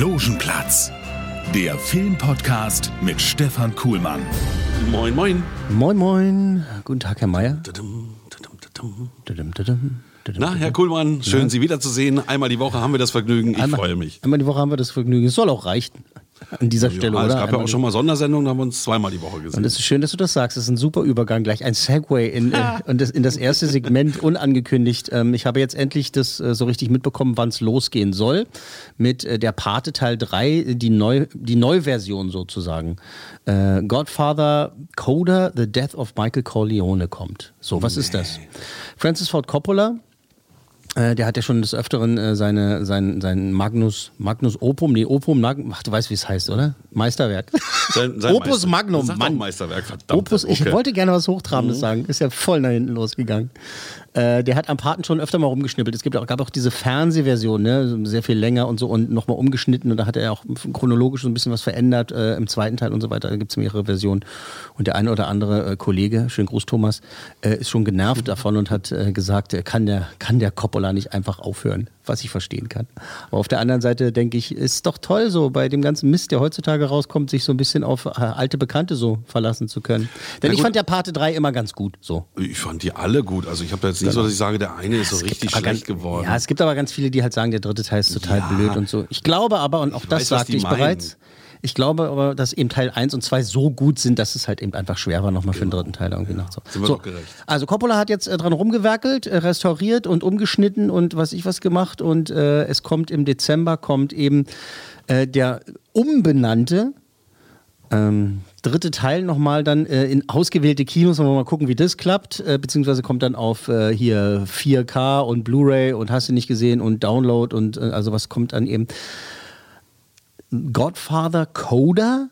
Logenplatz, der Filmpodcast mit Stefan Kuhlmann. Moin, moin. Moin, moin. Guten Tag, Herr tudum, Na, Herr Kuhlmann, schön Sie wiederzusehen. Einmal die Woche haben wir das Vergnügen. Ich Einmal- freue mich. Einmal die Woche haben wir das Vergnügen. Es soll auch reichen. An dieser Stelle, Ja, oder? es gab ja Einmal auch die- schon mal Sondersendungen, da haben wir uns zweimal die Woche Und gesehen. es ist schön, dass du das sagst. Das ist ein super Übergang, gleich ein Segway in, äh, und das, in das erste Segment unangekündigt. Ähm, ich habe jetzt endlich das äh, so richtig mitbekommen, wann es losgehen soll. Mit äh, der Pate Teil 3, die, Neu, die Neuversion sozusagen. Äh, Godfather Coda, The Death of Michael Corleone kommt. So, was ist das? Francis Ford Coppola Äh, der hat ja schon des Öfteren äh, seine, sein, sein Magnus, Magnus Opum, nee, Opum, ach, du weißt, wie es heißt, oder? Meisterwerk. Sein- sein Opus Meister- Magnum, Sag Mann. Meisterwerk, verdammt. Opus, ich Okay. Mhm. wollte gerne was Hochtrabendes sagen, ist ja voll nach hinten losgegangen. Äh, der hat am Paten schon öfter mal rumgeschnippelt. Es gibt auch, gab auch diese Fernsehversion, ne? sehr viel länger und so und nochmal umgeschnitten und da hat er auch chronologisch so ein bisschen was verändert äh, im zweiten Teil und so weiter. Da gibt es mehrere Versionen. Und der eine oder andere äh, Kollege, schönen Gruß Thomas, äh, ist schon genervt davon und hat äh, gesagt, kann, der, kann der Coppola nicht einfach aufhören, was ich verstehen kann. Aber auf der anderen Seite denke ich, ist doch toll so, bei dem ganzen Mist, der heutzutage rauskommt, sich so ein bisschen auf äh, alte Bekannte so verlassen zu können. Denn Ja, ich fand der Pate 3 immer ganz gut. So. Ich fand die alle gut. Also ich habe da jetzt nicht so, dass ich sage, der eine ist so Es richtig schlecht ganz, geworden. Ja, es gibt aber ganz viele, die halt sagen, der dritte Teil ist total Ja. blöd und so. Ich glaube aber, und auch Ich das weiß, sagte ich meinen. Ich glaube aber, dass eben Teil 1 und 2 so gut sind, dass es halt eben einfach schwer war, nochmal für den dritten Teil irgendwie nach so. Sind wir so. Also Coppola hat jetzt äh, dran rumgewerkelt, äh, restauriert und umgeschnitten und was ich was gemacht und äh, es kommt im Dezember kommt eben äh, der umbenannte ähm, dritte Teil nochmal dann äh, in ausgewählte Kinos, wollen wir mal gucken, wie das klappt, äh, beziehungsweise kommt dann auf äh, hier 4K und Blu-ray und hast du nicht gesehen und Download und äh, also was kommt dann eben Godfather Coda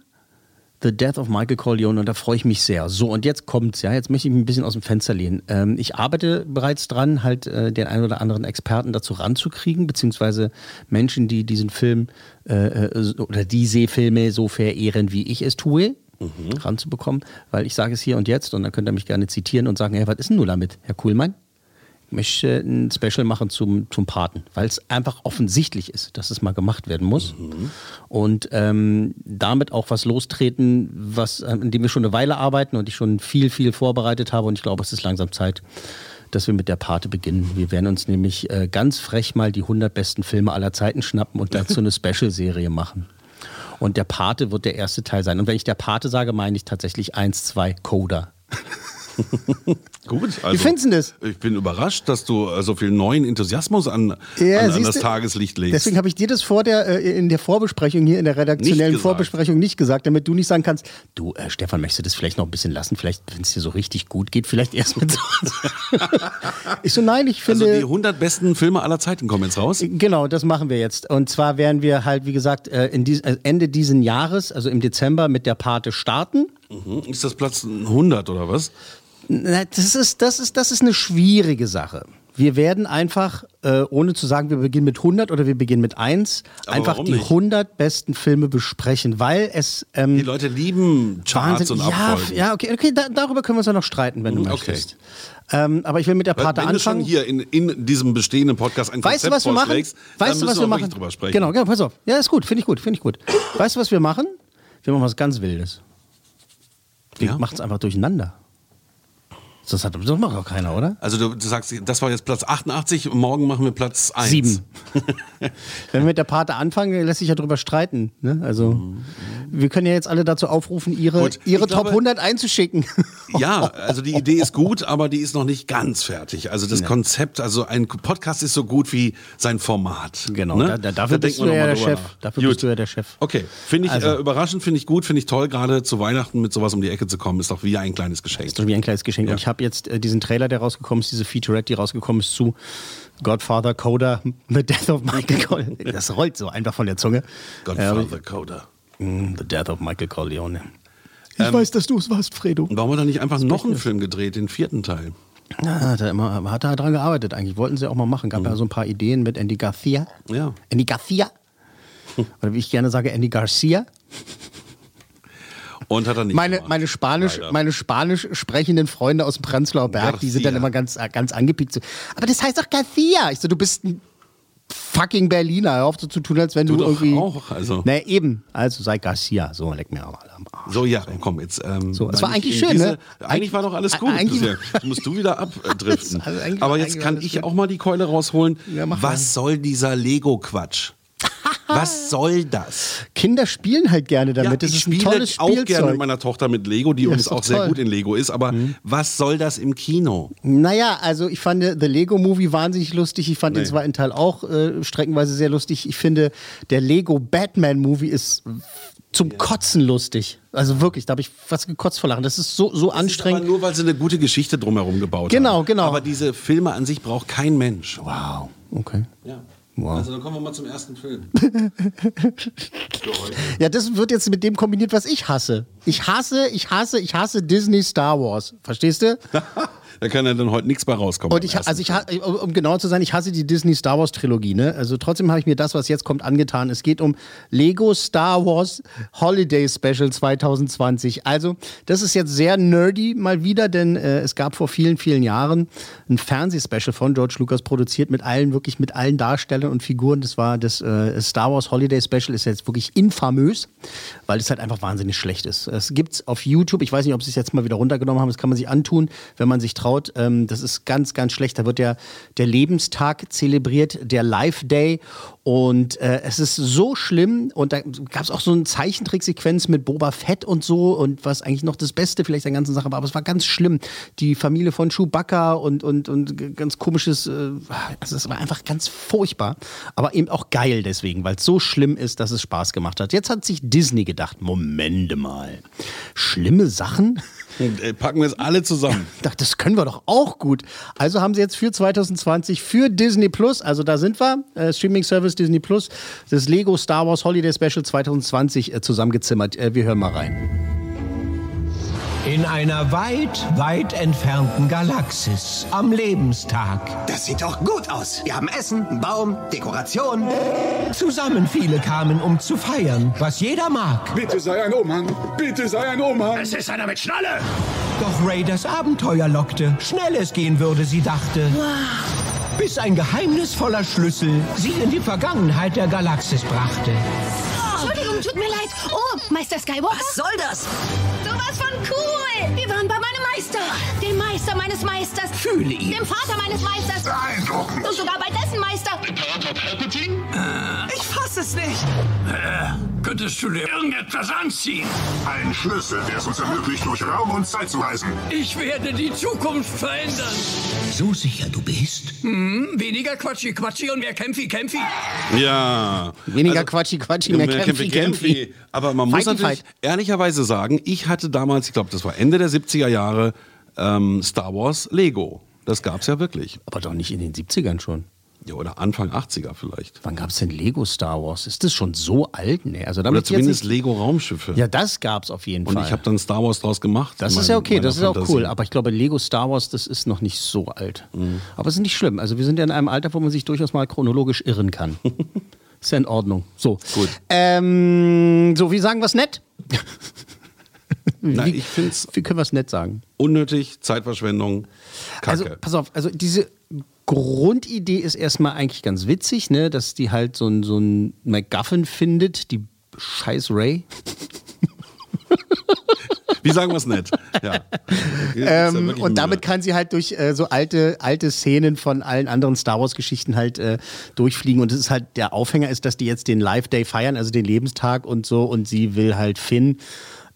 The Death of Michael Corleone und da freue ich mich sehr. So, und jetzt kommt's, ja, jetzt möchte ich mich ein bisschen aus dem Fenster lehnen. Ähm, ich arbeite bereits dran, halt äh, den einen oder anderen Experten dazu ranzukriegen, beziehungsweise Menschen, die diesen Film äh, äh, oder die Seefilme so verehren, wie ich es tue, ranzubekommen, weil ich sage es hier und jetzt und dann könnt ihr mich gerne zitieren und sagen, hey, was ist denn nur damit, Herr Kuhlmann? Ich möchte ein Special machen zum, zum Paten, weil es einfach offensichtlich ist, dass es mal gemacht werden muss. Und ähm, damit auch was lostreten, was, an dem wir schon eine Weile arbeiten und ich schon viel, viel vorbereitet habe. Und ich glaube, es ist langsam Zeit, dass wir mit der Pate beginnen. Wir werden uns nämlich äh, ganz frech mal die 100 besten Filme aller Zeiten schnappen und dazu eine Special-Serie machen. Und der Pate wird der erste Teil sein. Und wenn ich der Pate sage, meine ich tatsächlich 1, 2, Coda. Gut, also, Wie findest du das? Ich bin überrascht, dass du äh, so viel neuen Enthusiasmus an, Ja, an, an das du? Tageslicht legst. Deswegen habe ich dir das vor der, äh, in der Vorbesprechung hier, in der redaktionellen Nicht. Vorbesprechung nicht gesagt, damit du nicht sagen kannst, du, äh, Stefan, möchtest du das vielleicht noch ein bisschen lassen? Vielleicht, wenn es dir so richtig gut geht, vielleicht erst mit so. ich so, nein, ich also finde. die 100 besten Filme aller Zeiten kommen jetzt raus. Genau, das machen wir jetzt. Und zwar werden wir halt, wie gesagt, äh, in dies, äh, Ende diesen Jahres, also im Dezember, mit der Pate starten. Mhm. Ist das Platz 100 oder was? Das ist, das ist, das ist eine schwierige Sache. Wir werden einfach, äh, ohne zu sagen, wir beginnen mit 100 oder wir beginnen mit 1, Aber einfach die nicht? 100 besten Filme besprechen, weil es ähm, Die Leute lieben Charts Wahnsinn. und Ja, Abfolgen. ja, okay, okay da, darüber können wir uns ja noch streiten, wenn du Mhm, okay. möchtest. Ähm, aber ich will mit der Pate Wenn du schon anfangen. hier in, in diesem bestehenden Podcast ein Weißt du, was wir machen? vorschlägst, dann Weißt du, was wir machen? drüber sprechen. Genau, genau, pass auf. Ja, ist gut, finde ich gut, finde ich gut. Weißt du, was wir machen? Wir machen was ganz Wildes. Wir Ja? machen es einfach durcheinander. Das, hat, das macht doch keiner, oder? Also du, du sagst, das war jetzt Platz 88, morgen machen wir Platz 1. Sieben. Wenn wir mit der Pate anfangen, lässt sich ja drüber streiten. Ne? Also, Wir können ja jetzt alle dazu aufrufen, ihre, Gut, ihre Top glaube- 100 einzuschicken. Ja, also die Idee ist gut, aber die ist noch nicht ganz fertig. Also das Konzept, also ein Podcast ist so gut wie sein Format. Genau, ne? da, da, dafür Da bist du ja der Chef. nach. Dafür Gut. bist du ja der Chef. Okay, finde ich Also. äh, überraschend, finde ich gut, finde ich toll, gerade zu Weihnachten mit sowas um die Ecke zu kommen, ist doch wie ein kleines Geschenk. So wie ein kleines Geschenk. Ja. Und ich habe jetzt äh, diesen Trailer, der rausgekommen ist, diese Featurette, die rausgekommen ist zu Godfather Coda, The Death of Michael Corleone. Das rollt so einfach von der Zunge. Godfather Coda. Mm, The Death of Michael Corleone. Ich weiß, dass du es warst, Fredo. Und warum hat er nicht einfach noch einen Film gedreht, den vierten Teil? Ja, hat er immer, hat er dran gearbeitet eigentlich. Wollten sie auch mal machen. Gab ja so ein paar Ideen mit Andy Garcia. Ja. Andy Garcia. Oder wie ich gerne sage, Andy Garcia. Und hat er nicht Meine, gemacht. meine, Spanisch, Leider. meine spanisch sprechenden Freunde aus dem Prenzlauer Berg, die sind dann Garcia. immer ganz, ganz angepiekt. So, aber das heißt doch Garcia. Ich so, du bist ein fucking Berliner. Hör auf so zu tun, als wenn Du du, irgendwie. auch, also. Na eben. Also sei Garcia. So, leck mir aber am Arsch. So, ja, komm, jetzt. Ähm, So, es war ich eigentlich schön, ne? Eigentlich war doch alles gut. Eigentlich- bisher. Jetzt musst du wieder abdriften. Also Aber jetzt kann ich auch mal die Keule rausholen. Ja, mach mal. Was soll dieser Lego-Quatsch? Was soll das? Kinder spielen halt gerne damit. das ich ist ein spiele tolles auch gerne mit meiner Tochter mit Lego, die Ja, uns auch sehr toll. Mhm. gut in Lego ist. Aber was soll das im Kino? Naja, also ich fand The Lego Movie wahnsinnig lustig. Ich fand den Nee. zweiten Teil auch äh, streckenweise sehr lustig. Ich finde, der Lego Batman Movie ist zum Kotzen lustig. Also wirklich, da habe ich fast gekotzt vor Lachen. Das ist so, so Aber anstrengend. nur, weil sie eine gute Geschichte drumherum gebaut Genau, haben. genau. Aber diese Filme an sich braucht kein Mensch. Wow. Okay. Ja. Wow. Also dann kommen wir mal zum ersten Film. Ja, das wird jetzt mit dem kombiniert, was ich hasse. Ich hasse, ich hasse, ich hasse Disney Star Wars. Verstehst du? da kann ja dann heute nichts bei rauskommen. Und ich, also ich, um um genau zu sein, ich hasse die Disney Star Wars Trilogie. Ne? Also trotzdem habe ich mir das, was jetzt kommt, angetan. Es geht um Lego Star Wars Holiday Special 2020. Also das ist jetzt sehr nerdy mal wieder, denn äh, es gab vor vielen, vielen Jahren ein Fernsehspecial von George Lucas produziert mit allen, wirklich mit allen Darstellern und Figuren. Das war das äh, Star Wars Holiday Special, ist jetzt wirklich infamös, weil es halt einfach wahnsinnig schlecht ist. Es gibt's auf YouTube, ich weiß nicht, ob sie es jetzt mal wieder runtergenommen haben, das kann man sich antun, wenn man sich traut. Ähm, das ist ganz, ganz schlecht. Da wird der, der Lebenstag zelebriert, der Life Day. Und äh, es ist so schlimm. Und da gab es auch so eine Zeichentricksequenz mit Boba Fett und so. Und was eigentlich noch das Beste vielleicht der ganzen Sache war. Aber es war ganz schlimm. Die Familie von Chewbacca und, und, und ganz komisches. Äh, also es war einfach ganz furchtbar. Aber eben auch geil deswegen, weil es so schlimm ist, dass es Spaß gemacht hat. Jetzt hat sich Disney gedacht: Momente mal. Schlimme Sachen? Äh, Packen wir es alle zusammen. das können wir doch auch gut. Also haben sie jetzt für 2020 für Disney Plus, also da sind wir, äh, Streaming Service Disney Plus, das Lego Star Wars Holiday Special 2020 äh, zusammengezimmert. Äh, wir hören mal rein. In einer weit, weit entfernten Galaxis am Lebenstag. Das sieht doch gut aus. Wir haben Essen, einen Baum, Dekoration. Zusammen viele kamen, um zu feiern, was jeder mag. Bitte sei ein Oman. Bitte sei ein Oman. Es ist einer mit Schnalle. Doch Ray das Abenteuer lockte. Schnell es gehen würde, sie dachte. Bis ein geheimnisvoller Schlüssel sie in die Vergangenheit der Galaxis brachte. Entschuldigung, tut mir leid. Oh, Meister Skywalker? Was soll das? Sowas von cool. Wir waren bei meinem Meister. Dem Meister meines Meisters. Fühle ihn. Dem Vater meines Meisters. Beeindruckend. Und sogar bei dessen Meister. Ich fass es nicht. Könntest du dir irgendetwas anziehen? Ein Schlüssel, der es uns ermöglicht, durch Raum und Zeit zu reisen. Ich werde die Zukunft verändern. So sicher du bist. Hm, weniger Quatschi Quatschi und mehr Kämpfi Kämpfi. Ja. Weniger Quatschi Quatschi, mehr Kämpfi Kämpfi. Aber man muss Fighty natürlich Fight. ehrlicherweise sagen, ich hatte damals, ich glaube, das war Ende der 70er Jahre, ähm, Star Wars Lego. Das gab es ja wirklich. Aber doch nicht in den 70ern schon. Ja, oder Anfang 80er vielleicht. Wann gab es denn Lego Star Wars? Ist das schon so alt? Nee, also Oder damit jetzt zumindest nicht, Lego Raumschiffe. Ja, das gab es auf jeden Und Fall. ich habe dann Star Wars draus gemacht. Das mein- ist ja okay, das ist auch Fantasie. cool. Aber ich glaube, Lego Star Wars, das ist noch nicht so alt. Mhm. Aber es ist nicht schlimm. Also wir sind ja in einem Alter, wo man sich durchaus mal chronologisch irren kann. ist ja in Ordnung. So. Gut. Ähm, so, wie sagen wir es nett? Na, wie, ich finde es wie können wir es nett sagen? unnötig, Zeitverschwendung, Kacke. Also, pass auf, also diese Grundidee ist erstmal eigentlich ganz witzig, ne? dass die halt so ein, so ein MacGuffin findet, die scheiß Ray. Wie sagen wir es nett? Ja. Ähm, und damit kann sie halt durch äh, so alte, alte Szenen von allen anderen Star Wars-Geschichten halt äh, durchfliegen. Und es ist halt, der Aufhänger ist, dass die jetzt den Live Day feiern, also den Lebenstag und so. Und sie will halt Finn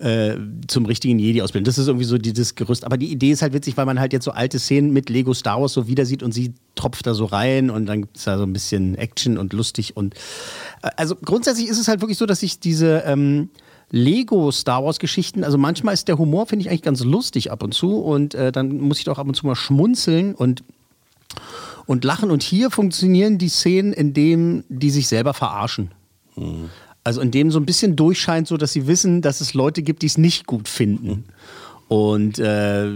äh, zum richtigen Jedi ausbilden. Das ist irgendwie so dieses Gerüst. Aber die Idee ist halt witzig, weil man halt jetzt so alte Szenen mit Lego Star Wars so wieder sieht und sie tropft da so rein und dann gibt es da so ein bisschen Action und lustig und äh, also grundsätzlich ist es halt wirklich so, dass ich diese ähm, Lego Star Wars Geschichten, also manchmal ist der Humor, finde ich eigentlich ganz lustig ab und zu und äh, dann muss ich doch ab und zu mal schmunzeln und und lachen und hier funktionieren die Szenen, in denen die sich selber verarschen. Mhm. Also in dem so ein bisschen durchscheint, so dass sie wissen, dass es Leute gibt, die es nicht gut finden. Und äh,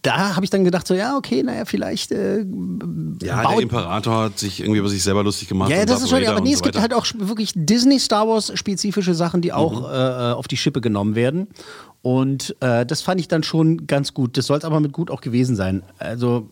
da habe ich dann gedacht, so, ja, okay, naja, vielleicht. Äh, ja, der Imperator hat sich irgendwie über sich selber lustig gemacht. Ja, das ist schon, aber nee, so es gibt halt auch wirklich Disney-Star Wars-spezifische Sachen, die auch mhm. äh, auf die Schippe genommen werden. Und äh, das fand ich dann schon ganz gut. Das soll es aber mit gut auch gewesen sein. Also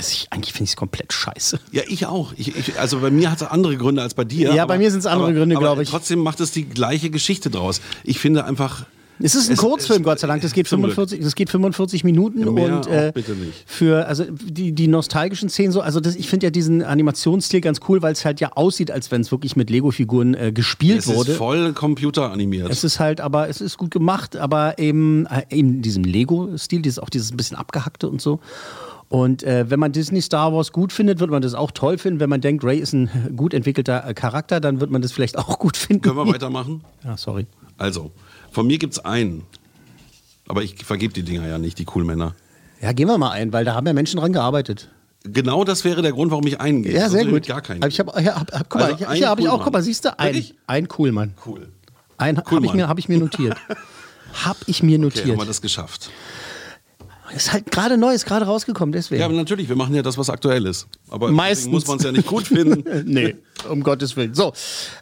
also ich, eigentlich finde ich es komplett scheiße. Ja, ich auch. Ich, ich, also bei mir hat es andere Gründe als bei dir. Ja, aber, bei mir sind es andere aber, Gründe, glaube ich. Trotzdem macht es die gleiche Geschichte draus. Ich finde einfach. Es ist ein es, Kurzfilm, es, Gott sei Dank. Das geht 45, das geht 45 Minuten ja, und äh, bitte nicht. für also die, die nostalgischen Szenen so. Also das, ich finde ja diesen Animationsstil ganz cool, weil es halt ja aussieht, als wenn es wirklich mit Lego-Figuren äh, gespielt es wurde. Es ist voll computeranimiert. Es ist halt, aber es ist gut gemacht, aber eben äh, in diesem Lego-Stil, dieses auch dieses ein bisschen abgehackte und so. Und äh, wenn man Disney Star Wars gut findet, wird man das auch toll finden. Wenn man denkt, Ray ist ein gut entwickelter äh, Charakter, dann wird man das vielleicht auch gut finden. Können wir weitermachen? Ja, sorry. Also, von mir gibt es einen. Aber ich vergebe die Dinger ja nicht, die cool Männer. Ja, gehen wir mal ein, weil da haben ja Menschen dran gearbeitet. Genau das wäre der Grund, warum ich eingehe. Ja, sehr gut. Gar keinen. Ich habe, ja, hab, guck mal, also hier habe ich auch, guck mal, siehst du, ein, ein Coolmann. Cool. Ein cool habe ich, mir, hab ich mir notiert. hab ich mir notiert. Okay, haben wir das geschafft. Ist halt gerade neu, ist gerade rausgekommen, deswegen. Ja, aber natürlich, wir machen ja das, was aktuell ist. Aber Meistens muss man es ja nicht gut finden. nee, um Gottes Willen. So,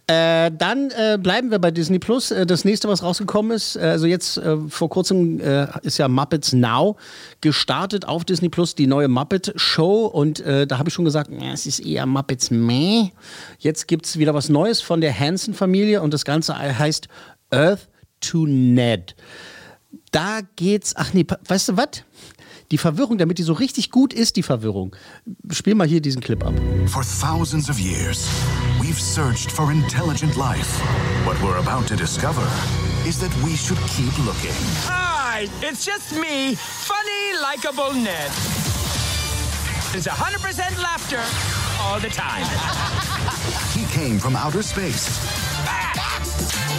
äh, dann äh, bleiben wir bei Disney Plus. Äh, das nächste, was rausgekommen ist, äh, also jetzt äh, vor kurzem äh, ist ja Muppets Now gestartet auf Disney Plus, die neue Muppet Show. Und da habe ich schon gesagt, ja, es ist eher Muppets Meh. Jetzt gibt es wieder was Neues von der Hansen-Familie und das Ganze heißt Earth to Ned da geht's, ach nee, weißt du was? Die Verwirrung, damit die so richtig gut ist, die Verwirrung. Spiel mal hier diesen Clip ab. For thousands of years, we've searched for intelligent life. What we're about to discover is that we should keep looking. Hi, it's just me, funny, likable Ned. It's 100% laughter all the time. he came from outer space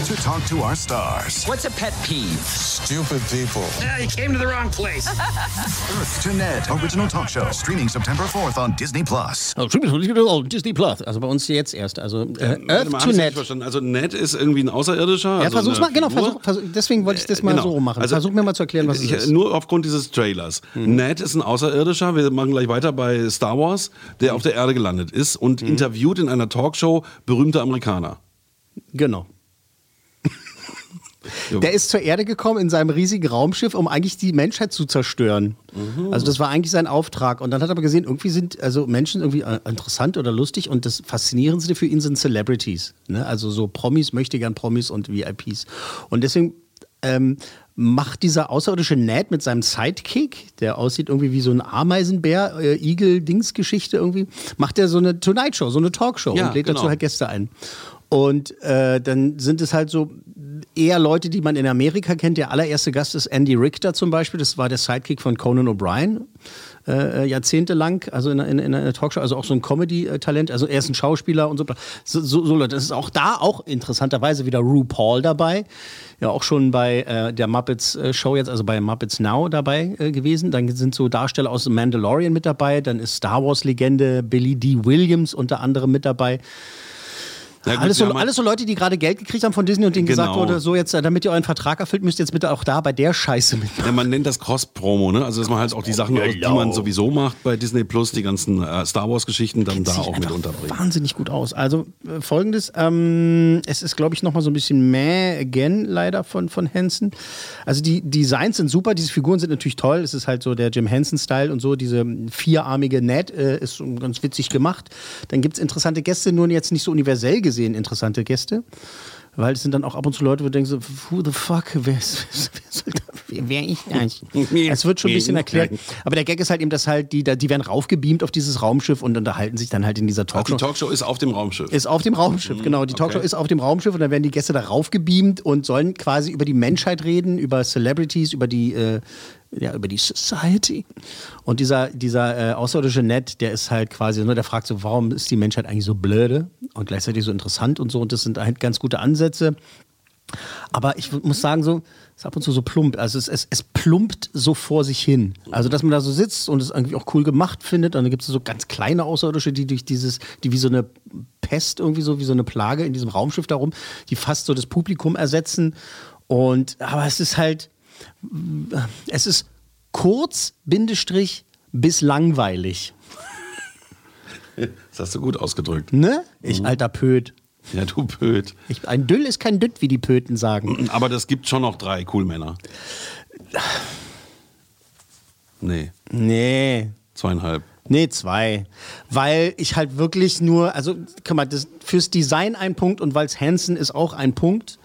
to talk to our stars. What's a pet peeve? Stupid people. Yeah, you came to the wrong place. Earth to Ned, original talk show, streaming September 4th on Disney Plus. Oh, Disney Plus. Also bei uns jetzt erst. Also äh, Earth mal, to Ned. Also Ned ist irgendwie ein Außerirdischer. Ja, also versuch's mal, genau. Versuch, versuch, deswegen wollte ich das mal genau. so machen. Also, versuch mir mal zu erklären, was ich, es ist. Nur aufgrund dieses Trailers. Mhm. Ned ist ein Außerirdischer. Wir machen gleich weiter bei Star Wars, der mhm. auf der Erde gelandet ist und mhm. interviewt in einer Talkshow berühmte Amerikaner. Genau. Der ist zur Erde gekommen in seinem riesigen Raumschiff, um eigentlich die Menschheit zu zerstören. Mhm. Also das war eigentlich sein Auftrag. Und dann hat er aber gesehen, irgendwie sind also Menschen irgendwie äh, interessant oder lustig und das Faszinierendste für ihn sind Celebrities. Ne? Also so Promis, möchte gern Promis und VIPs. Und deswegen ähm, macht dieser außerirdische Ned mit seinem Sidekick, der aussieht irgendwie wie so ein Ameisenbär, äh, Igel-Dings-Geschichte irgendwie, macht er so eine Tonight-Show, so eine Talkshow ja, und lädt genau. dazu halt Gäste ein. Und äh, dann sind es halt so eher Leute, die man in Amerika kennt. Der allererste Gast ist Andy Richter zum Beispiel. Das war der Sidekick von Conan O'Brien. Äh, jahrzehntelang, also in, in, in, einer Talkshow, also auch so ein Comedy-Talent. Also er ist ein Schauspieler und so. So, so, so Leute. Das ist auch da auch interessanterweise wieder RuPaul dabei. Ja, auch schon bei äh, der Muppets äh, Show jetzt, also bei Muppets Now dabei äh, gewesen. Dann sind so Darsteller aus The Mandalorian mit dabei. Dann ist Star Wars-Legende Billy D. Williams unter anderem mit dabei. Ja, gut, alles, so, alles so Leute, die gerade Geld gekriegt haben von Disney und denen genau. gesagt wurde, so jetzt, äh, damit ihr euren Vertrag erfüllt, müsst ihr jetzt bitte auch da bei der Scheiße mitmachen. Ja, man nennt das Cross-Promo, ne? Also dass man halt auch die Sachen, genau. die man sowieso macht bei Disney Plus, die ganzen äh, Star Wars-Geschichten dann da auch mit unterbringt. Wahnsinnig gut aus. Also äh, folgendes, ähm, es ist, glaube ich, nochmal so ein bisschen meh again leider von, von Henson. Also die Designs sind super, diese Figuren sind natürlich toll. Es ist halt so der Jim Henson-Style und so, diese vierarmige Ned äh, ist ganz witzig gemacht. Dann gibt es interessante Gäste, nur jetzt nicht so universell gesehen interessante Gäste. weil es sind dann auch ab und zu Leute, wo du denkst, so, who the fuck, wer, ist, wer, soll da, wer, wer ich das? es wird schon ein bisschen erklärt. Aber der Gag ist halt eben, dass halt die, die werden raufgebeamt auf dieses Raumschiff und unterhalten sich dann halt in dieser Ach, Talkshow. die Talkshow ist auf dem Raumschiff. Ist auf dem Raumschiff, genau. Die Talkshow okay. ist auf dem Raumschiff und dann werden die Gäste da raufgebeamt und sollen quasi über die Menschheit reden, über Celebrities, über die, äh, ja, über die Society. Und dieser, dieser äh, außerirdische Ned, der ist halt quasi, ne, der fragt so, warum ist die Menschheit eigentlich so blöde und gleichzeitig so interessant und so. Und das sind halt ganz gute Ansätze. Aber ich muss sagen, so, es ist ab und zu so plump. Also es, es, es plumpt so vor sich hin. Also, dass man da so sitzt und es irgendwie auch cool gemacht findet. Und dann gibt es so ganz kleine Außerirdische, die durch dieses, die wie so eine Pest irgendwie so, wie so eine Plage in diesem Raumschiff darum, die fast so das Publikum ersetzen. Und, aber es ist halt, es ist kurz, Bindestrich, bis langweilig. Das hast du gut ausgedrückt. Ne? Ich alter Pöt. Ja, du Pöt. Ich, ein Düll ist kein Dütt, wie die Pöten sagen. Aber das gibt schon noch drei Coolmänner. Nee, Nee. zweieinhalb. Nee, zwei. Weil ich halt wirklich nur, also, guck mal, das, fürs Design ein Punkt und weil es Hansen ist auch ein Punkt.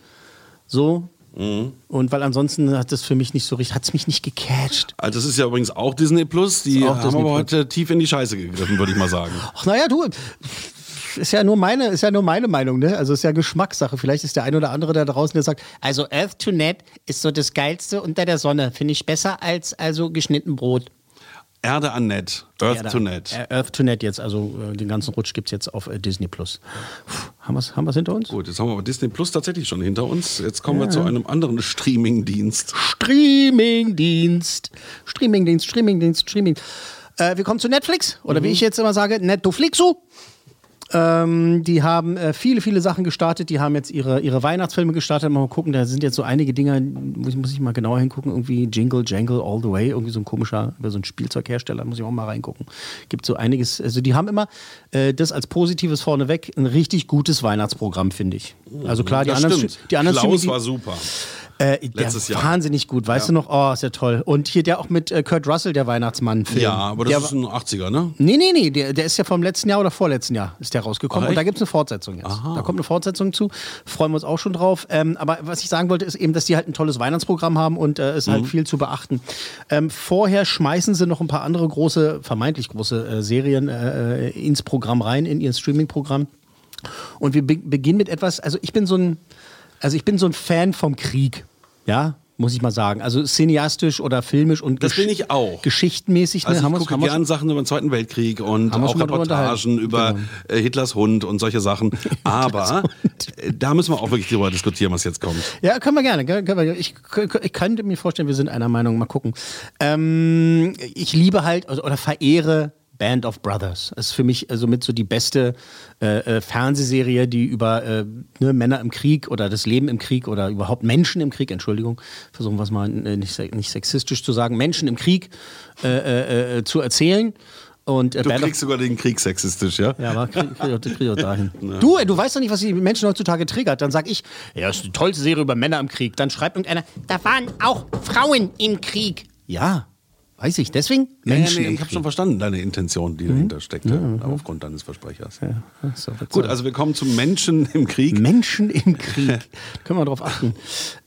So. Und weil ansonsten hat das für mich nicht so richtig, hat es mich nicht gecatcht. Also das ist ja übrigens auch Disney Plus. Die auch haben Disney aber heute tief in die Scheiße gegriffen, würde ich mal sagen. Ach, naja, du. Ist ja, nur meine, ist ja nur meine Meinung, ne? Also ist ja Geschmackssache. Vielleicht ist der ein oder andere da draußen, der sagt, also Earth to Net ist so das Geilste unter der Sonne. Finde ich besser als also geschnitten Brot. Erde an Net, Earth Ja, to Net. Äh, Earth to Net jetzt, also äh, den ganzen Rutsch gibt es jetzt auf äh, Disney Plus. Puh, haben wir es haben wir's hinter uns? Gut, jetzt haben wir aber Disney Plus tatsächlich schon hinter uns. Jetzt kommen wir Ja. zu einem anderen Streaming-Dienst. Streamingdienst. Streamingdienst, Streamingdienst, Streaming. Äh, wir kommen zu Netflix. Oder Mhm. wie ich jetzt immer sage, Netflixu. Ähm, die haben äh, viele, viele Sachen gestartet. Die haben jetzt ihre, ihre Weihnachtsfilme gestartet. Mal gucken, da sind jetzt so einige Dinger, muss, muss ich mal genauer hingucken. Irgendwie Jingle, Jangle, All the Way. Irgendwie so ein komischer, so ein Spielzeughersteller, muss ich auch mal reingucken. Gibt so einiges. Also, die haben immer äh, das als Positives vorneweg. Ein richtig gutes Weihnachtsprogramm, finde ich. Also, klar, die Das anderen, stimmt. die anderen Klaus Streaming- war super. Äh, Letztes Jahr. Wahnsinnig gut, weißt du noch? Oh, ist ja toll. Und hier der auch mit äh, Kurt Russell, der Weihnachtsmann-Film. Ja, aber das der, ist ein 80er, ne? Nee, nee, nee, der, der ist ja vom letzten Jahr oder vorletzten Jahr ist der rausgekommen. Ach, und da gibt es eine Fortsetzung jetzt. Da kommt eine Fortsetzung zu. Freuen wir uns auch schon drauf. Ähm, aber was ich sagen wollte, ist eben, dass die halt ein tolles Weihnachtsprogramm haben und äh, ist halt Mhm. viel zu beachten. Ähm, vorher schmeißen sie noch ein paar andere große, vermeintlich große äh, Serien äh, ins Programm rein, in ihr Streaming-Programm. Und wir be beginnen mit etwas, also ich bin so ein, also ich bin so ein Fan vom Krieg. Ja, muss ich mal sagen. Also cineastisch oder filmisch und Das bin ich auch. geschichtenmäßig. Also ne? ich Haben gucke haben wir's- gern Sachen über den Zweiten Weltkrieg und auch Reportagen über Genau. äh, Hitlers Hund und solche Sachen. Aber äh, da müssen wir auch wirklich drüber diskutieren, was jetzt kommt. Ja, können wir gerne. Können wir, ich, ich könnte mir vorstellen, wir sind einer Meinung. Mal gucken. Ähm, ich liebe halt also, oder verehre Band of Brothers. Das ist für mich also mit so die beste äh, äh, Fernsehserie, die über äh, ne, Männer im Krieg oder das Leben im Krieg oder überhaupt Menschen im Krieg, Entschuldigung, versuchen wir es mal äh, nicht, nicht sexistisch zu sagen, Menschen im Krieg äh, äh, zu erzählen. Und, äh, Du Band kriegst sogar den Krieg sexistisch, ja? Ja, aber krieg, krieg, krieg, dahin. Du, ey, du weißt doch nicht, was die Menschen heutzutage triggert. Dann sag ich, ja, das ist die tollste Serie über Männer im Krieg. Dann schreibt irgendeiner, da waren auch Frauen im Krieg. Ja, weiß ich. Deswegen Ja, ja, Menschen nee, im ich habe schon verstanden, deine Intention, die dahinter steckt, ja, aufgrund deines Versprechers. So, was Gut, also wir kommen zu Menschen im Krieg. Menschen im Krieg. Können wir darauf achten,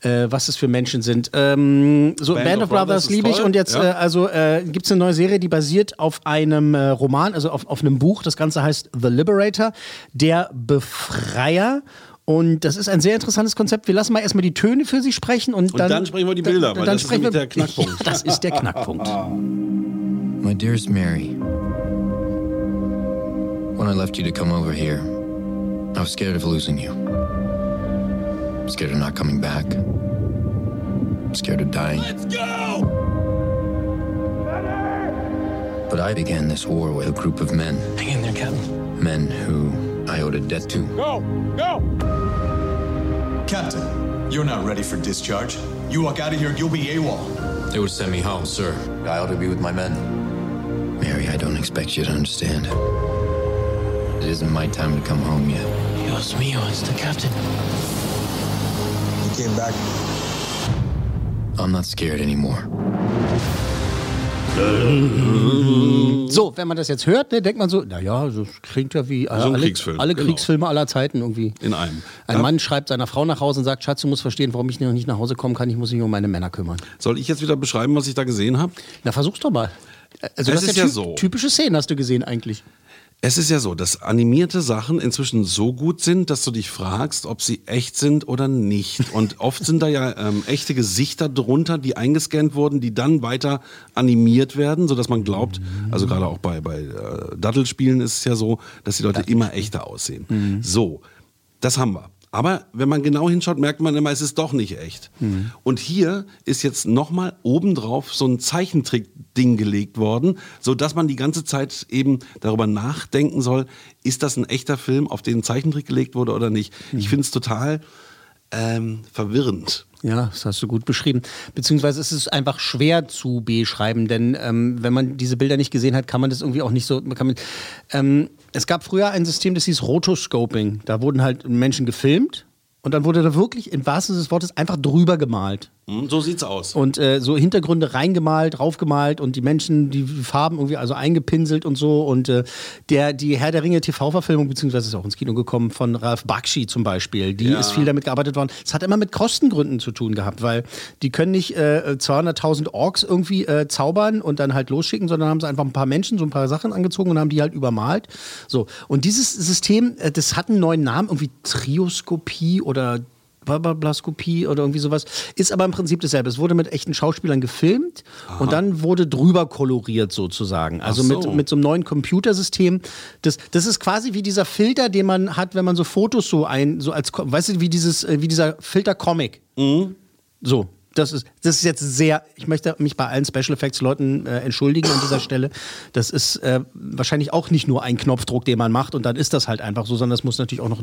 äh, was es für Menschen sind. Ähm, so, Band Band, of of Brothers, Brothers liebe ich. Und jetzt ja. äh, also äh, gibt es eine neue Serie, die basiert auf einem äh, Roman, also auf, auf einem Buch. Das Ganze heißt The Liberator, der Befreier. Und das ist ein sehr interessantes Konzept. Wir lassen mal erstmal die Töne für Sie sprechen und, Und dann sprechen wir die Bilder, weil das ist sprechen nämlich wir- der Knackpunkt. Das ist der Knackpunkt. My dearest Mary, when I left you to come over here, I was scared of losing you. Scared of not coming back. Scared of dying. Let's go! But I began this war with a group of men. Hang in there, Captain. Men who I owed a debt to. Go! Go! Captain, you're not ready for discharge. You walk out of here, you'll be AWOL. They would send me home, sir. I ought to be with my men. Mary, I don't expect you to understand. It isn't my time to come home yet. Dios mío, it's the captain. He came back. I'm not scared anymore. So, wenn man das jetzt hört, ne, denkt man so, naja, das klingt ja wie alle, Kriegsfilm, alle genau. Kriegsfilme aller Zeiten irgendwie. In einem. Ein Ja. Mann schreibt seiner Frau nach Hause und sagt, Schatz, du musst verstehen, warum ich noch nicht nach Hause kommen kann, ich muss mich um meine Männer kümmern. Soll ich jetzt wieder beschreiben, was ich da gesehen habe? Na, versuch's doch mal. Also Es das ist ja, ja ty- so. typische Szenen hast du gesehen eigentlich. Es ist ja so, dass animierte Sachen inzwischen so gut sind, dass du dich fragst, ob sie echt sind oder nicht. Und oft sind da ja ähm, echte Gesichter drunter, die eingescannt wurden, die dann weiter animiert werden, sodass man glaubt, also gerade auch bei, bei äh, Dattelspielen ist es ja so, dass die Leute immer echter aussehen. So, das haben wir. Aber wenn man genau hinschaut, merkt man immer, es ist doch nicht echt. Und hier ist jetzt nochmal obendrauf so ein Zeichentrick-Ding gelegt worden, sodass man die ganze Zeit eben darüber nachdenken soll, ist das ein echter Film, auf den ein Zeichentrick gelegt wurde oder nicht. Ich finde es total ähm, verwirrend. Ja, das hast du gut beschrieben. Beziehungsweise es ist einfach schwer zu beschreiben, denn ähm, wenn man diese Bilder nicht gesehen hat, kann man das irgendwie auch nicht so. Man, ähm, es gab früher ein System, das hieß Rotoscoping. Da wurden halt Menschen gefilmt und dann wurde da wirklich im wahrsten Sinne des Wortes einfach drüber gemalt. Hm, So sieht's aus. Und äh, so Hintergründe reingemalt, draufgemalt und die Menschen, die Farben irgendwie also eingepinselt und so. Und äh, der, die Herr der Ringe TV-Verfilmung, beziehungsweise ist auch ins Kino gekommen, von Ralph Bakshi zum Beispiel, die Ja. ist viel damit gearbeitet worden. Es hat immer mit Kostengründen zu tun gehabt, weil die können nicht äh, 200.000 Orks irgendwie äh, zaubern und dann halt losschicken, sondern haben sie einfach ein paar Menschen, so ein paar Sachen angezogen und haben die halt übermalt. So. Und dieses System, äh, das hat einen neuen Namen, irgendwie Trioskopie oder Blaskopie oder irgendwie sowas, ist aber im Prinzip dasselbe. Es wurde mit echten Schauspielern gefilmt und dann wurde drüber koloriert sozusagen. Also so. mit, mit so einem neuen Computersystem. Das, das ist quasi wie dieser Filter, den man hat, wenn man so Fotos so ein, so als, weißt du, wie dieses, äh, wie dieser Filter-Comic. So. Das ist, das ist jetzt sehr, ich möchte mich bei allen Special Effects Leuten äh, entschuldigen an dieser Stelle. Das ist äh, wahrscheinlich auch nicht nur ein Knopfdruck, den man macht und dann ist das halt einfach so, sondern es muss natürlich auch noch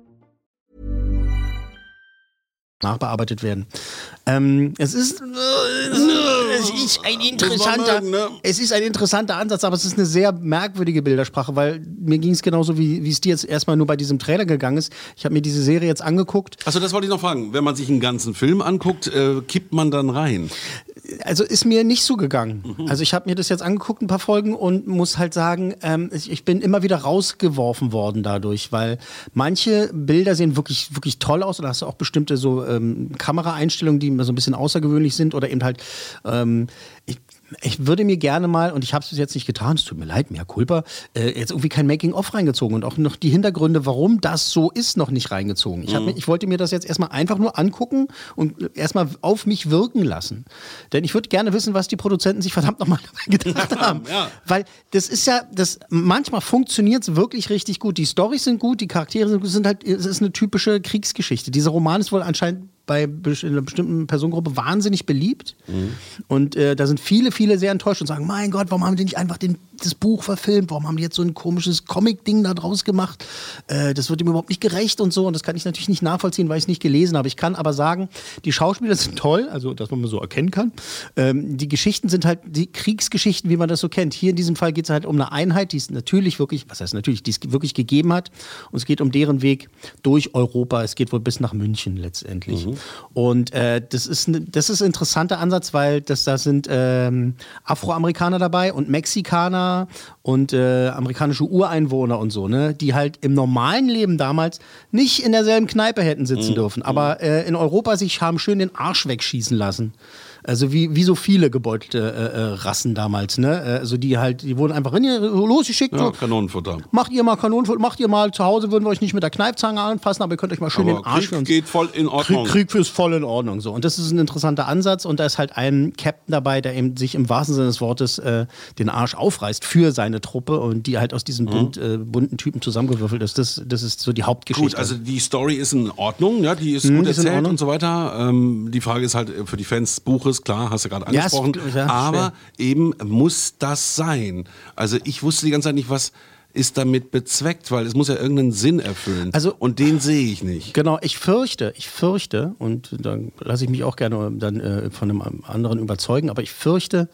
Nachbearbeitet werden. Ähm, es ist, es ist ein interessanter, mögen, ne? es ist ein interessanter Ansatz, aber es ist eine sehr merkwürdige Bildersprache, weil mir ging es genauso wie wie es dir jetzt erstmal nur bei diesem Trailer gegangen ist. Ich habe mir diese Serie jetzt angeguckt. Also das wollte ich noch fragen. Wenn man sich einen ganzen Film anguckt, äh, kippt man dann rein? Also ist mir nicht so gegangen. Mhm. Also ich habe mir das jetzt angeguckt, ein paar Folgen und muss halt sagen, ähm, ich, ich bin immer wieder rausgeworfen worden dadurch, weil manche Bilder sehen wirklich wirklich toll aus. Oder hast du auch bestimmte so ähm, Kameraeinstellungen, die immer so ein bisschen außergewöhnlich sind oder eben halt ähm, ich, ich würde mir gerne mal, und ich habe es bis jetzt nicht getan, es tut mir leid, mehr Culpa, äh, jetzt irgendwie kein Making-of reingezogen und auch noch die Hintergründe, warum das so ist, noch nicht reingezogen. Ich, hab, Mhm. mir- ich wollte mir das jetzt erstmal einfach nur angucken und erstmal auf mich wirken lassen. Denn ich würde gerne wissen, was die Produzenten sich verdammt nochmal dabei gedacht haben. Ja. Weil das ist ja, das manchmal funktioniert es wirklich richtig gut. Die Storys sind gut, die Charaktere sind, gut, es sind halt, es ist eine typische Kriegsgeschichte. Dieser Roman ist wohl anscheinend bei einer bestimmten Personengruppe wahnsinnig beliebt. Und äh, da sind viele, viele sehr enttäuscht und sagen: Mein Gott, warum haben die nicht einfach den, das Buch verfilmt? Warum haben die jetzt so ein komisches Comic-Ding da draus gemacht? Äh, das wird ihm überhaupt nicht gerecht und so. Und das kann ich natürlich nicht nachvollziehen, weil ich es nicht gelesen habe. Ich kann aber sagen, die Schauspieler sind toll, also dass man so erkennen kann. Ähm, die Geschichten sind halt die Kriegsgeschichten, wie man das so kennt. Hier in diesem Fall geht es halt um eine Einheit, die es natürlich wirklich, was heißt natürlich, die es wirklich gegeben hat. Und es geht um deren Weg durch Europa. Es geht wohl bis nach München letztendlich. Und äh, das ist ne, das ist ein interessanter Ansatz, weil das da sind ähm, Afroamerikaner dabei und Mexikaner und äh, amerikanische Ureinwohner und so, ne, die halt im normalen Leben damals nicht in derselben Kneipe hätten sitzen Mhm. dürfen, aber äh, in Europa sich haben schön den Arsch wegschießen lassen. Also wie, wie so viele gebeutelte äh, äh, Rassen damals, ne? Äh, Also die halt, die wurden einfach in, losgeschickt. Ja, so, Kanonenfutter. Macht ihr mal Kanonenfutter, macht ihr mal zu Hause, würden wir euch nicht mit der Kneifzange anfassen, aber ihr könnt euch mal schön Aber den Arsch Krieg geht voll in Ordnung. Krieg, Krieg ist voll in Ordnung. So. Und das ist ein interessanter Ansatz. Und da ist halt ein Captain dabei, der eben sich im wahrsten Sinne des Wortes äh, den Arsch aufreißt für seine Truppe und die halt aus diesen bunt, äh, bunten Typen zusammengewürfelt ist. Das, das ist so die Hauptgeschichte. Gut, also die Story ist in Ordnung, ja, die ist Mhm, gut ist erzählt Ordnung. und so weiter. Ähm, die Frage ist halt für die Fans des Buches, Einfluss, klar, hast du gerade Ja, ist- angesprochen. ja, aber eben muss das sein. Also ich wusste die ganze Zeit nicht, was ist damit bezweckt, weil es muss ja irgendeinen Sinn erfüllen. Also- und den sehe ich nicht. Genau, ich fürchte, ich fürchte, und dann lasse ich mich auch gerne dann äh, von einem anderen überzeugen, aber ich fürchte,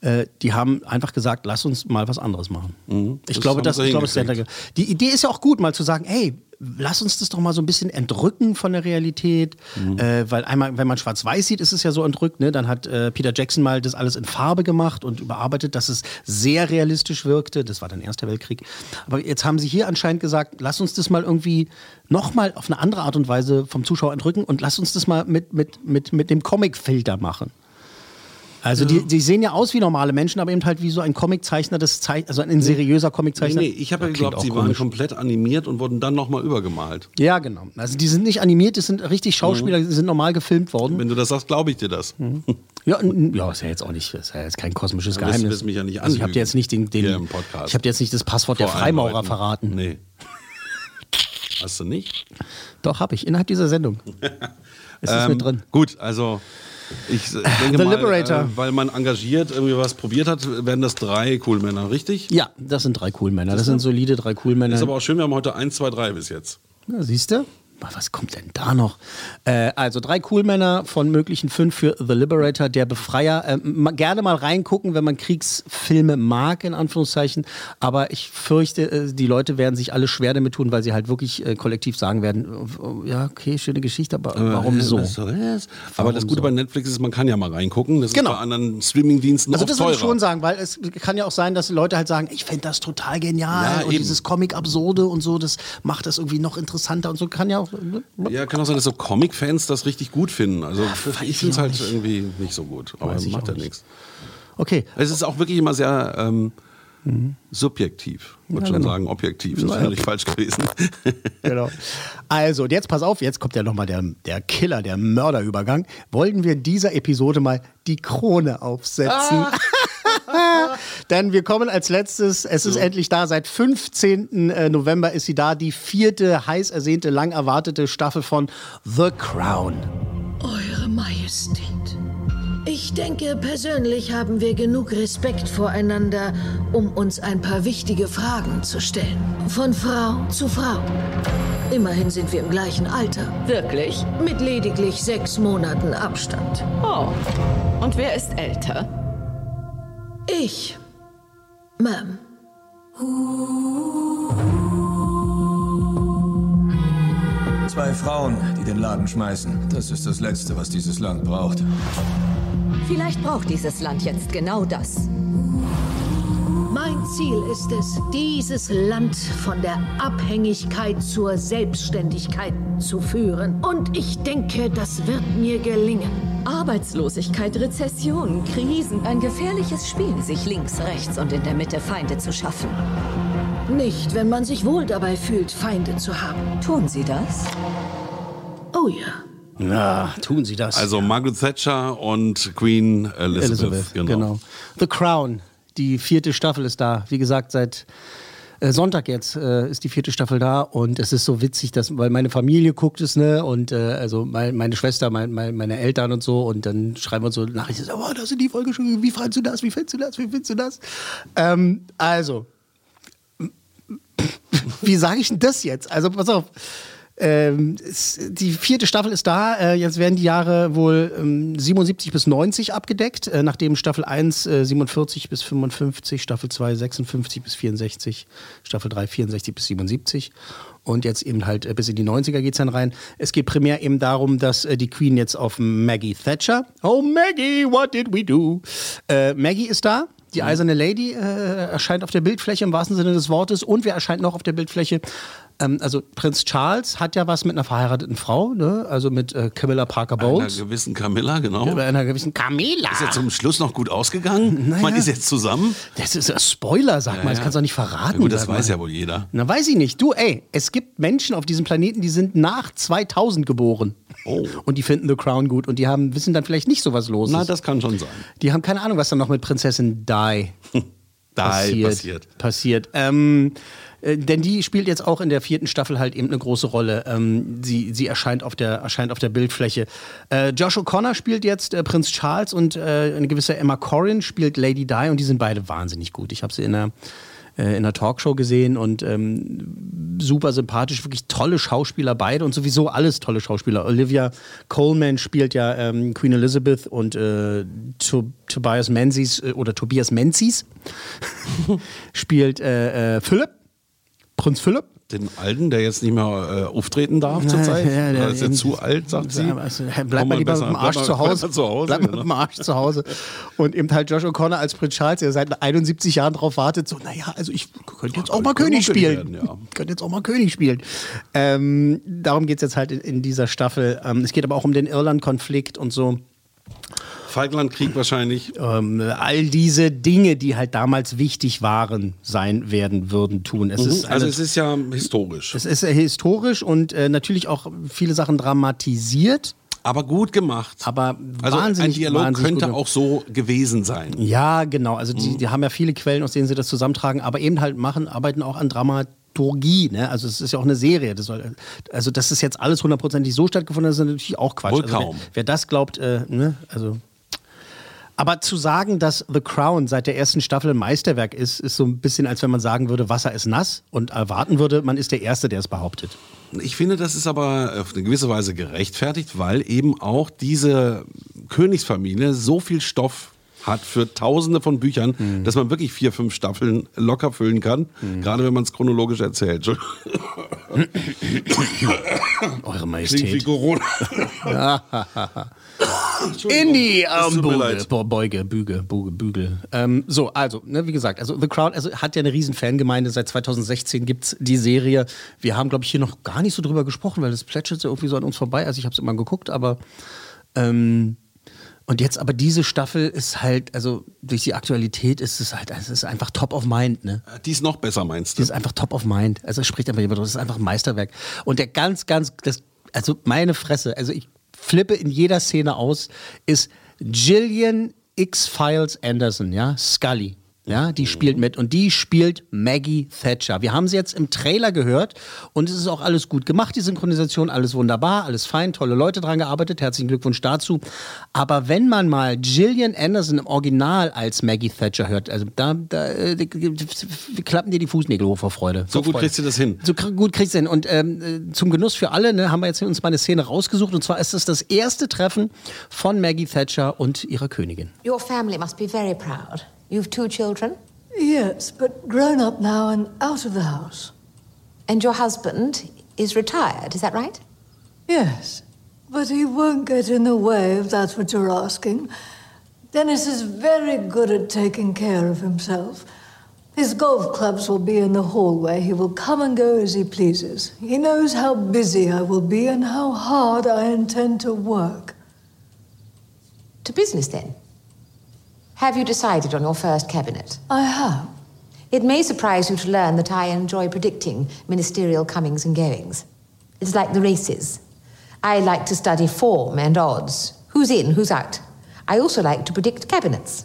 äh, die haben einfach gesagt, lass uns mal was anderes machen. Ich Mhm. Das glaube, das, ich glaube, das ist der hingekriegt. Hintergrund. Die Idee ist ja auch gut, mal zu sagen, hey, lass uns das doch mal so ein bisschen entrücken von der Realität, Mhm. äh, weil einmal, wenn man schwarz-weiß sieht, ist es ja so entrückt, ne? dann hat äh, Peter Jackson mal das alles in Farbe gemacht und überarbeitet, dass es sehr realistisch wirkte, das war dann Erster Weltkrieg, aber jetzt haben sie hier anscheinend gesagt, lass uns das mal irgendwie nochmal auf eine andere Art und Weise vom Zuschauer entrücken und lass uns das mal mit, mit, mit, mit dem Comic-Filter machen. Also die, die sehen ja aus wie normale Menschen, aber eben halt wie so ein Comiczeichner, das zeigt, also ein seriöser Nee, Comiczeichner. nee, ich habe ja geglaubt, sie waren komisch. komplett animiert und wurden dann nochmal übergemalt. Ja, genau. Also die sind nicht animiert, das sind richtig Schauspieler, die sind normal gefilmt worden. Wenn du das sagst, glaube ich dir das. Ja, n- ja, ist ja jetzt auch nicht, ist ja jetzt kein kosmisches Ja, Geheimnis. wirst mich ja nicht also ich habe dir jetzt nicht den, den im Podcast. ich habe dir jetzt nicht das Passwort der Vor allen Freimaurer Leuten. verraten. Nee. Hast du nicht? Doch habe ich innerhalb dieser Sendung. Es ist Ähm, mit drin. Gut, also ich denke The mal, Liberator. Äh, weil man engagiert irgendwie was probiert hat, werden das drei Coolmänner, richtig? Ja, das sind drei Coolmänner. Das sind solide drei Coolmänner. Ist aber auch schön, wir haben heute 1, 2, 3 bis jetzt. Ja, siehst du? Was kommt denn da noch? Äh, also drei Coolmänner von möglichen fünf für The Liberator, der Befreier. Äh, ma- gerne mal reingucken, wenn man Kriegsfilme mag, in Anführungszeichen. Aber ich fürchte, äh, die Leute werden sich alle schwer damit tun, weil sie halt wirklich äh, kollektiv sagen werden, äh, ja, okay, schöne Geschichte, aber warum Äh, so? was soll das? Aber Warum das Gute so? bei Netflix ist, man kann ja mal reingucken. Das Genau. ist bei anderen Streamingdiensten Also das würde ich schon sagen, weil es kann ja auch sein, dass Leute halt sagen, ich finde das total genial Ja, und eben. dieses Comic absurde und so, das macht das irgendwie noch interessanter und so kann ja auch. Ne? Ja, kann auch sein, dass so Comic-Fans das richtig gut finden. Also ich finde es halt nicht. irgendwie nicht so gut. Aber Weiß macht ja nicht. nichts. Okay. Es ist auch wirklich immer sehr ähm, subjektiv. Ich würde Ja, schon genau. sagen, objektiv. Das ist ja. völlig falsch gewesen. Genau. Also, und jetzt pass auf, jetzt kommt ja nochmal der, der Killer, der Mörderübergang. Wollten wir in dieser Episode mal die Krone aufsetzen? Denn wir kommen als letztes, es ist endlich da, seit 15. äh, November ist sie da, die vierte heiß ersehnte, lang erwartete Staffel von The Crown. Eure Majestät. Ich denke, persönlich haben wir genug Respekt voreinander, um uns ein paar wichtige Fragen zu stellen. Von Frau zu Frau. Immerhin sind wir im gleichen Alter. Wirklich? Mit lediglich sechs Monaten Abstand. Oh. Und wer ist älter? Ich. Ma'am. Zwei Frauen, die den Laden schmeißen. Das ist das Letzte, was dieses Land braucht. Vielleicht braucht dieses Land jetzt genau das. Mein Ziel ist es, dieses Land von der Abhängigkeit zur Selbstständigkeit zu führen. Und ich denke, das wird mir gelingen. Arbeitslosigkeit, Rezession, Krisen, ein gefährliches Spiel, sich links, rechts und in der Mitte Feinde zu schaffen. Nicht, wenn man sich wohl dabei fühlt, Feinde zu haben. Tun Sie das? Oh ja. Na, tun Sie das. Also Margaret Thatcher und Queen Elizabeth. genau. The Crown, die vierte Staffel ist da. Wie gesagt, seit äh, Sonntag jetzt äh, ist die vierte Staffel da und es ist so witzig, dass, weil meine Familie guckt es, ne? Und äh, also mein, meine Schwester, mein, mein, meine Eltern und so und dann schreiben wir uns so Nachrichten, oh, da sind die Folge schon, wie fandst du das, wie findest du das, wie findest du das? Ähm, also, wie sage ich denn das jetzt? Also pass auf. Ähm, es, die vierte Staffel ist da. Äh, jetzt werden die Jahre wohl ähm, 77 bis 90 abgedeckt, äh, nachdem Staffel 1 äh, 47 bis 55, Staffel 2 56 bis 64, Staffel 3 64 bis 77. Und jetzt eben halt äh, bis in die 90er geht's dann rein. Es geht primär eben darum, dass äh, die Queen jetzt auf Maggie Thatcher. Oh Maggie, what did we do? Äh, Maggie ist da. Die eiserne Lady erscheint auf der Bildfläche im wahrsten Sinne des Wortes. Und wer erscheint noch auf der Bildfläche? Ähm, also Prinz Charles hat ja was mit einer verheirateten Frau, ne? also mit äh, Camilla Parker Einer Bowles. gewissen Camilla, genau. Bei einer gewissen Camilla. Ist ja zum Schluss noch gut ausgegangen. Naja. Man ist jetzt zusammen. Das ist ein Spoiler, sag mal. Das kannst du doch nicht verraten. Ja, gut, das sag mal. weiß ja wohl jeder. Na, weiß ich nicht. Du, ey, es gibt Menschen auf diesem Planeten, die sind nach 2000 geboren. Oh. Und die finden The Crown gut und die haben, wissen dann vielleicht nicht so, was los Na, das kann schon sein. Die haben keine Ahnung, was dann noch mit Prinzessin Di Di passiert. passiert. passiert. Ähm, Äh, denn die spielt jetzt auch in der vierten Staffel halt eben eine große Rolle. Ähm, sie, sie erscheint, auf der, erscheint auf der Bildfläche. Äh, Josh O'Connor spielt jetzt äh, Prinz Charles und äh, eine gewisse Emma Corrin spielt Lady Di und die sind beide wahnsinnig gut. Ich habe sie in der äh, in einer Talkshow gesehen und ähm, super sympathisch, wirklich tolle Schauspieler beide und sowieso alles tolle Schauspieler. Olivia Coleman spielt ja ähm, Queen Elizabeth und äh, to Tobias Menzies äh, oder Tobias Menzies spielt äh, Philipp, Prinz Philipp den Alten, der jetzt nicht mehr äh, auftreten darf zurzeit? Ja, der ist jetzt zu alt, sagt sie. Also, bleib mal lieber mit dem Arsch zu Hause. Bleib, zu Hause, bleib mal genau. mit dem Arsch zu Hause. Und eben halt Josh O'Connor als Prinz Charles, der seit 71 Jahren darauf wartet, so, naja, also ich könnte jetzt auch mal König spielen. Ja. könnte jetzt auch mal König spielen. Ähm, darum geht es jetzt halt in, in dieser Staffel. Ähm, es geht aber auch um den Irland-Konflikt und so. Falklandkrieg wahrscheinlich. Ähm, all diese Dinge, die halt damals wichtig waren, sein werden, würden, tun. Es mhm. ist also es ist ja historisch. Es ist historisch und äh, natürlich auch viele Sachen dramatisiert. Aber gut gemacht. Aber also wahnsinnig, ein Dialog könnte auch so gewesen sein. Ja, genau. Also die, mhm. die haben ja viele Quellen, aus denen sie das zusammentragen, aber eben halt machen, arbeiten auch an Dramaturgie. Ne? Also es ist ja auch eine Serie. Das soll, also dass das jetzt alles hundertprozentig so stattgefunden hat, ist natürlich auch Quatsch. Wohl also, kaum. Wer, wer, das glaubt, äh, ne? also aber zu sagen, dass The Crown seit der ersten Staffel ein Meisterwerk ist, ist so ein bisschen, als wenn man sagen würde, Wasser ist nass und erwarten würde, man ist der Erste, der es behauptet. Ich finde, das ist aber auf eine gewisse Weise gerechtfertigt, weil eben auch diese Königsfamilie so viel Stoff hat für tausende von Büchern, mhm. dass man wirklich vier, fünf Staffeln locker füllen kann, mhm. gerade wenn man es chronologisch erzählt. Eure Majestät. Klingt wie Corona. In die Armbeuge, Beuge, Büge, Büge, Bügel. Ähm, so, also, ne, wie gesagt, also The Crown also, hat ja eine riesen Fangemeinde. Seit 2016 gibt es die Serie. Wir haben, glaube ich, hier noch gar nicht so drüber gesprochen, weil das plätschert ja irgendwie so an uns vorbei. Also ich habe es immer geguckt, aber ähm, und jetzt aber diese Staffel ist halt, also durch die Aktualität ist es halt, es ist einfach top of mind, ne? Die ist noch besser, meinst du? Die ist einfach top of mind. Also es spricht einfach jemand, das ist einfach ein Meisterwerk. Und der ganz, ganz, das, also meine Fresse, also ich flippe in jeder Szene aus, ist Gillian X-Files Anderson, ja, Scully. Ja, die spielt mit und die spielt Maggie Thatcher. Wir haben sie jetzt im Trailer gehört und es ist auch alles gut gemacht, die Synchronisation, alles wunderbar, alles fein, tolle Leute dran gearbeitet, herzlichen Glückwunsch dazu. Aber wenn man mal Gillian Anderson im Original als Maggie Thatcher hört, also da, da äh, klappen dir die Fußnägel hoch vor Freude. So, so gut Freude. kriegst du das hin. So gut kriegst du hin. Und ähm, zum Genuss für alle ne, haben wir jetzt uns mal eine Szene rausgesucht und zwar ist es das erste Treffen von Maggie Thatcher und ihrer Königin. Your family must be very proud. You've two children? Yes, but grown up now and out of the house. And your husband is retired, is that right? Yes, but he won't get in the way if that's what you're asking. Dennis is very good at taking care of himself. His golf clubs will be in the hallway. He will come and go as he pleases. He knows how busy I will be and how hard I intend to work. To business, then? Have you decided on your first cabinet? I have. It may surprise you to learn that I enjoy predicting ministerial comings and goings. It's like the races. I like to study form and odds. Who's in, who's out. I also like to predict cabinets.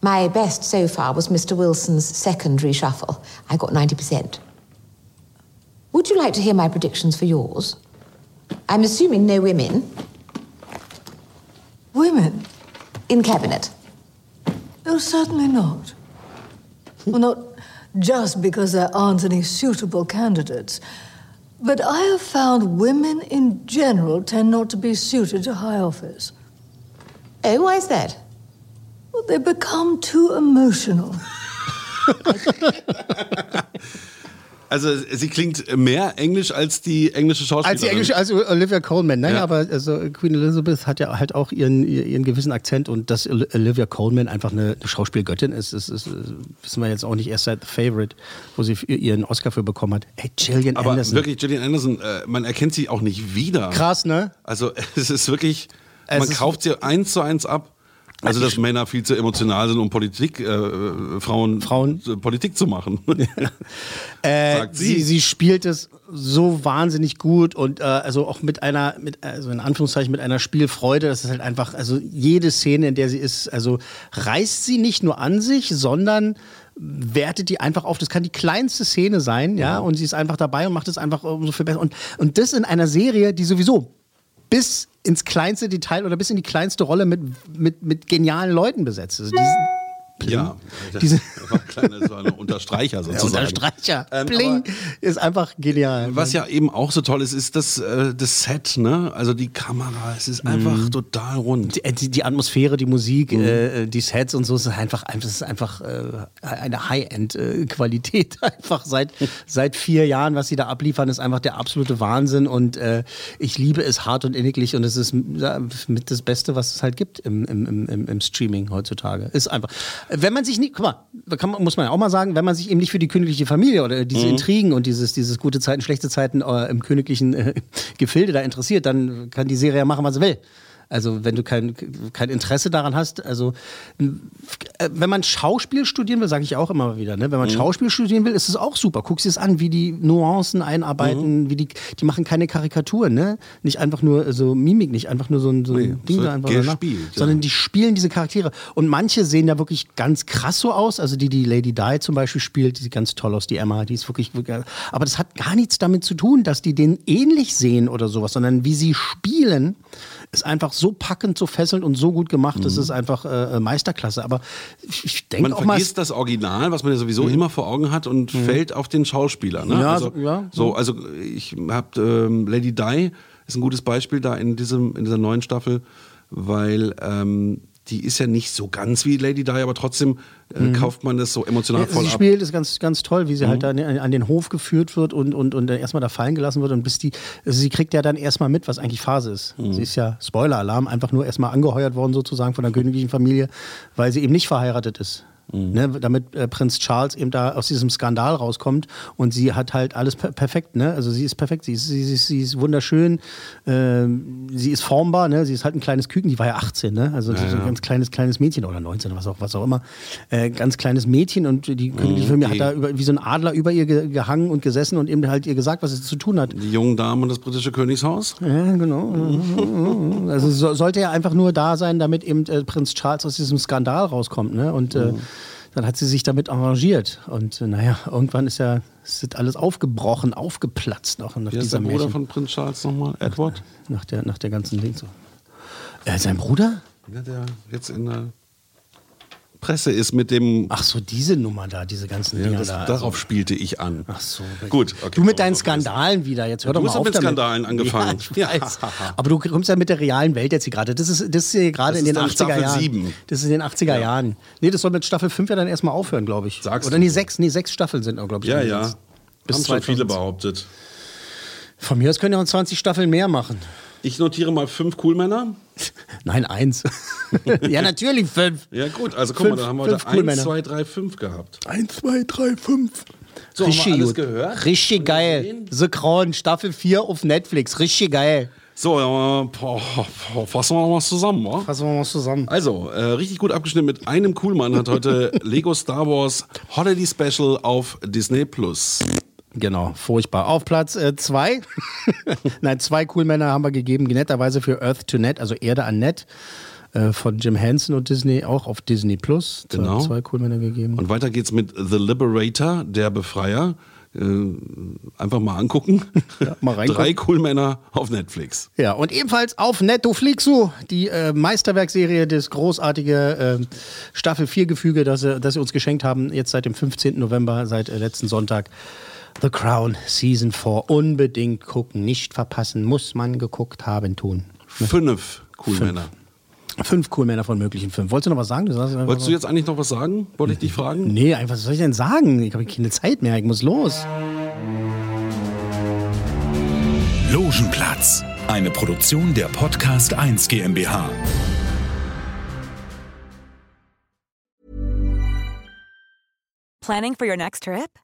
My best so far was Mr. Wilson's second reshuffle. I got 90%. Would you like to hear my predictions for yours? I'm assuming no women. Women? In cabinet. No, certainly not. well, not just because there aren't any suitable candidates, but I have found women in general tend not to be suited to high office. Oh, why is that? Well, they become too emotional. Also sie klingt mehr Englisch als die englische Schauspielerin. Als die englische, also Olivia Colman. Naja, ja. aber also Queen Elizabeth hat ja halt auch ihren, ihren gewissen Akzent und dass Olivia Colman einfach eine Schauspielgöttin ist, ist, ist, wissen wir jetzt auch nicht erst seit The Favorite, wo sie ihren Oscar für bekommen hat. Ey, Gillian aber Anderson. wirklich, Gillian Anderson, äh, man erkennt sie auch nicht wieder. Krass, ne? Also es ist wirklich, es man kauft sie eins zu eins ab. Also, dass Männer viel zu emotional sind, um Politik, äh, Frauen, Frauen Politik zu machen. äh, sie. sie. Sie spielt es so wahnsinnig gut und äh, also auch mit einer, mit, also in Anführungszeichen mit einer Spielfreude. Das ist halt einfach, also jede Szene, in der sie ist, also reißt sie nicht nur an sich, sondern wertet die einfach auf. Das kann die kleinste Szene sein, ja, und sie ist einfach dabei und macht es einfach umso viel besser. Und, und das in einer Serie, die sowieso bis ins kleinste Detail oder bis in die kleinste Rolle mit, mit, mit genialen Leuten besetzt. Also diesen, Ja, Diese- das war ein kleiner so ein Unterstreicher sozusagen. Unterstreicher. Ähm, Ist einfach genial. Was ja eben auch so toll ist, ist das, äh, das Set, ne? Also die Kamera, es ist einfach Mhm. total rund. Die, die, die Atmosphäre, die Musik, Mhm. äh, die Sets und so, es ist einfach, das ist einfach äh, eine High-End-Qualität. einfach seit, seit vier Jahren, was sie da abliefern, ist einfach der absolute Wahnsinn. Und äh, ich liebe es hart und inniglich. Und es ist mit das Beste, was es halt gibt im, im- im, im Streaming heutzutage. Ist einfach. Wenn man sich nicht, guck mal, kann muss man ja auch mal sagen, wenn man sich eben nicht für die königliche Familie oder diese Mhm. Intrigen und dieses, dieses gute Zeiten, schlechte Zeiten äh, im königlichen äh, Gefilde da interessiert, dann kann die Serie ja machen, was sie will. Also wenn du kein, kein Interesse daran hast, also äh, wenn man Schauspiel studieren will, sage ich auch immer wieder, ne? wenn man Mhm. Schauspiel studieren will, ist es auch super. Guck dir es an, wie die Nuancen einarbeiten, wie die, die machen keine Karikaturen, ne? Nicht einfach nur so Mimik, nicht einfach nur so ein, so ein Nee, Ding so da einfach danach, ja. sondern die spielen diese Charaktere. Und manche sehen ja wirklich ganz krass so aus, also die, die Lady Di zum Beispiel spielt, die sieht ganz toll aus, die Emma, die ist wirklich, wirklich aber das hat gar nichts damit zu tun, dass die den ähnlich sehen oder sowas, sondern wie sie spielen, ist einfach so packend, so fesselnd und so gut gemacht, das ist einfach äh, Meisterklasse. Aber ich, ich denke Man auch mal, vergisst das Original, was man ja sowieso immer vor Augen hat und fällt auf den Schauspieler. Ne? Ja, also, so- ja, so, also ich habe ähm, Lady Di ist ein gutes Beispiel da in diesem in dieser neuen Staffel, weil ähm, die ist ja nicht so ganz wie Lady Di, aber trotzdem äh, Mhm. kauft man das so emotional Ja, voll sie ab. spielt ist ganz, ganz toll, wie sie Mhm. halt an, an den Hof geführt wird und, und, und dann erstmal da fallen gelassen wird und bis die, also sie kriegt ja dann erstmal mit, was eigentlich Phase ist. Mhm. Sie ist ja, Spoiler-Alarm, einfach nur erstmal angeheuert worden sozusagen von der königlichen Familie, weil sie eben nicht verheiratet ist. Mhm. Ne, damit äh, Prinz Charles eben da aus diesem Skandal rauskommt und sie hat halt alles per perfekt, ne? Also sie ist perfekt, sie ist, sie ist, sie ist wunderschön, ähm, sie ist formbar, ne? Sie ist halt ein kleines Küken, die war ja 18, ne? Also Ja, so ein ja. ganz kleines, kleines Mädchen oder 19 oder was auch, was auch immer. Äh, ganz kleines Mädchen und die Familie okay. hat da über, wie so ein Adler über ihr ge gehangen und gesessen und eben halt ihr gesagt, was sie zu tun hat. Die jungen Damen und das britische Königshaus. Ja, genau. Also so, sollte er einfach nur da sein, damit eben äh, Prinz Charles aus diesem Skandal rauskommt, ne? Und äh, dann hat sie sich damit arrangiert. Und äh, naja, irgendwann ist ja ist alles aufgebrochen, aufgeplatzt auch nach ist dieser der Bruder Märchen. von Prinz Charles nochmal? Edward? nach der, nach der ganzen Ding so. Äh, sein Bruder? Ja, der jetzt in der Presse ist mit dem. Ach so, diese Nummer da, diese ganzen Ja, Dinger das, da. darauf spielte ich an. Ach so. Gut, okay. Du mit deinen Skandalen wieder. Jetzt hör Du doch mal hast auf doch mit damit. Skandalen angefangen. Ja, ich weiß. Aber du kommst ja mit der realen Welt jetzt hier gerade. Das ist, das ist hier gerade in den dann 80er Staffel Jahren. sieben. Das ist in den 80er Jahren. Nee, das soll mit Staffel 5 ja dann erstmal aufhören, glaube ich. Sagst Oder du nee, sechs, nee, sechs Staffeln sind noch, glaube ich. Ja, ja. Bis Haben schon viele 2000. behauptet. Von mir aus können ja noch 20 Staffeln mehr machen. Ich notiere mal fünf Coolmänner. Nein, eins. ja, natürlich fünf. Ja, gut, also guck Fünf- mal, da haben wir heute Coolmänner. 1, 2, 3, 5 gehabt. Eins, zwei, drei, fünf. So, haben wir alles gut. gehört? Richtig geil. The Crown, Staffel 4 auf Netflix. Richtig geil. So, ja, boah, boah, fassen wir noch was zusammen, wa? Fassen wir mal zusammen. Also, äh, richtig gut abgeschnitten mit einem Coolmann hat heute Lego Star Wars Holiday Special auf Disney Plus. Genau, furchtbar. Auf Platz 2, nein, zwei Coolmänner haben wir gegeben, netterweise für Earth to Net, also Erde an Net, äh, von Jim Henson und Disney, auch auf Disney Plus. Genau. Zwei Coolmänner gegeben. Und weiter geht's mit The Liberator, der Befreier. Äh, einfach mal angucken. mal reingucken. Drei Coolmänner auf Netflix. Ja, und ebenfalls auf Netflixu, die äh, Meisterwerkserie, das großartige äh, Staffel 4 Gefüge, das, sie- das sie uns geschenkt haben, jetzt seit dem 15. November, seit äh, letzten Sonntag. The Crown Season 4. Unbedingt gucken, nicht verpassen, muss man geguckt haben, tun. Fünf Coolmänner. Fünf Coolmänner von möglichen fünf. Wolltest du noch was sagen? Du Wolltest du jetzt eigentlich noch was sagen? Wollte ich dich fragen? Nee, einfach, was soll ich denn sagen? Ich habe keine Zeit mehr, ich muss los. Logenplatz, eine Produktion der Podcast 1 GmbH. Planning for your next trip?